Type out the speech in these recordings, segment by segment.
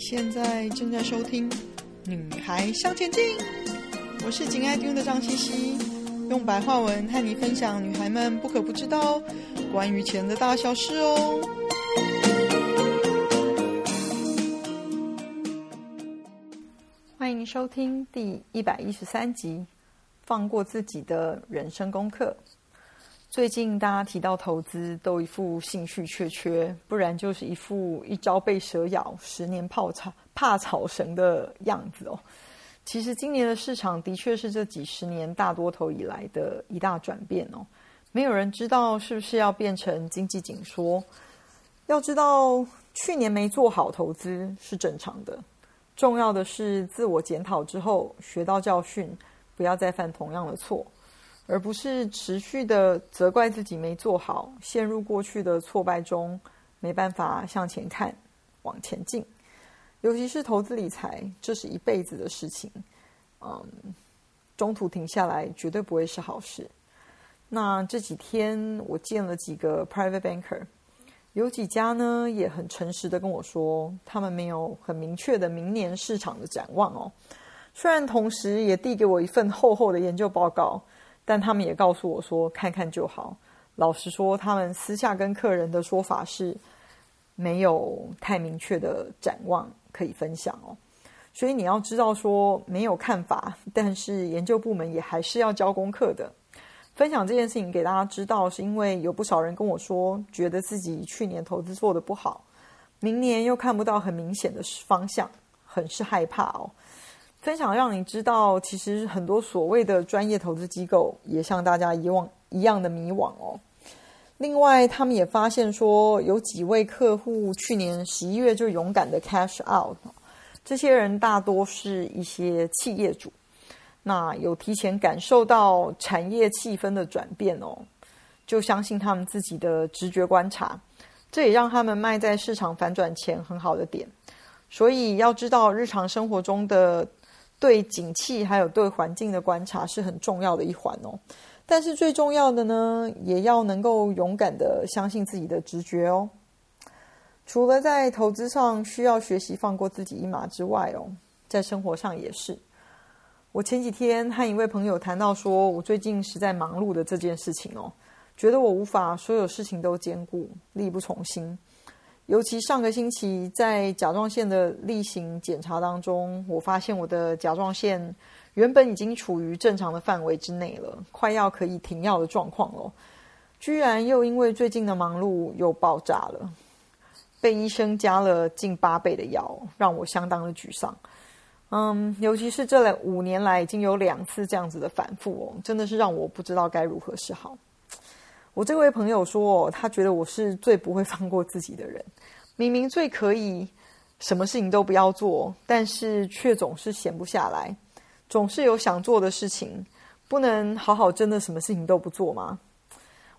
现在正在收听《女孩向前进》，我是紧爱听的张茜茜，用白话文和你分享女孩们不可不知道关于钱的大小事哦。欢迎收听第一百一十三集《放过自己的人生功课》。最近大家提到投资，都一副兴趣缺缺，不然就是一副一朝被蛇咬，十年怕草怕草绳的样子哦。其实今年的市场的确是这几十年大多头以来的一大转变哦。没有人知道是不是要变成经济紧缩。要知道，去年没做好投资是正常的，重要的是自我检讨之后学到教训，不要再犯同样的错。而不是持续的责怪自己没做好，陷入过去的挫败中，没办法向前看、往前进。尤其是投资理财，这是一辈子的事情，嗯，中途停下来绝对不会是好事。那这几天我见了几个 private banker，有几家呢也很诚实的跟我说，他们没有很明确的明年市场的展望哦。虽然同时也递给我一份厚厚的研究报告。但他们也告诉我说，看看就好。老实说，他们私下跟客人的说法是没有太明确的展望可以分享哦。所以你要知道说没有看法，但是研究部门也还是要交功课的。分享这件事情给大家知道，是因为有不少人跟我说，觉得自己去年投资做得不好，明年又看不到很明显的方向，很是害怕哦。分享让你知道，其实很多所谓的专业投资机构也像大家以往一样的迷惘哦。另外，他们也发现说，有几位客户去年十一月就勇敢的 cash out，这些人大多是一些企业主，那有提前感受到产业气氛的转变哦，就相信他们自己的直觉观察，这也让他们卖在市场反转前很好的点。所以要知道日常生活中的。对景气还有对环境的观察是很重要的一环哦，但是最重要的呢，也要能够勇敢的相信自己的直觉哦。除了在投资上需要学习放过自己一马之外哦，在生活上也是。我前几天和一位朋友谈到说，我最近实在忙碌的这件事情哦，觉得我无法所有事情都兼顾，力不从心。尤其上个星期在甲状腺的例行检查当中，我发现我的甲状腺原本已经处于正常的范围之内了，快要可以停药的状况了，居然又因为最近的忙碌又爆炸了，被医生加了近八倍的药，让我相当的沮丧。嗯，尤其是这五年来已经有两次这样子的反复哦，真的是让我不知道该如何是好。我这位朋友说，他觉得我是最不会放过自己的人。明明最可以什么事情都不要做，但是却总是闲不下来，总是有想做的事情，不能好好真的什么事情都不做吗？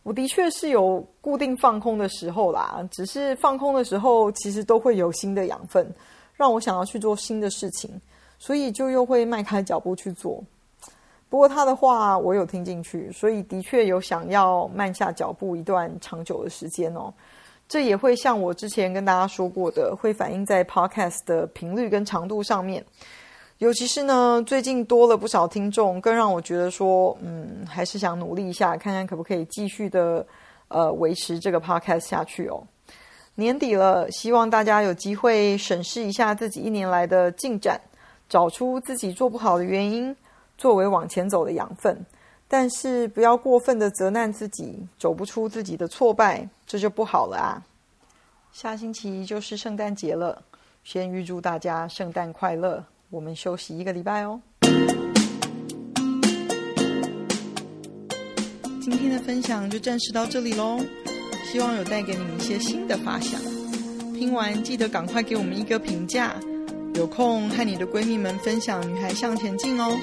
我的确是有固定放空的时候啦，只是放空的时候，其实都会有新的养分，让我想要去做新的事情，所以就又会迈开脚步去做。不过他的话我有听进去，所以的确有想要慢下脚步一段长久的时间哦。这也会像我之前跟大家说过的，会反映在 Podcast 的频率跟长度上面。尤其是呢，最近多了不少听众，更让我觉得说，嗯，还是想努力一下，看看可不可以继续的呃维持这个 Podcast 下去哦。年底了，希望大家有机会审视一下自己一年来的进展，找出自己做不好的原因。作为往前走的养分，但是不要过分的责难自己，走不出自己的挫败，这就不好了啊！下星期就是圣诞节了，先预祝大家圣诞快乐。我们休息一个礼拜哦。今天的分享就暂时到这里喽，希望有带给你们一些新的发想。听完记得赶快给我们一个评价，有空和你的闺蜜们分享《女孩向前进》哦。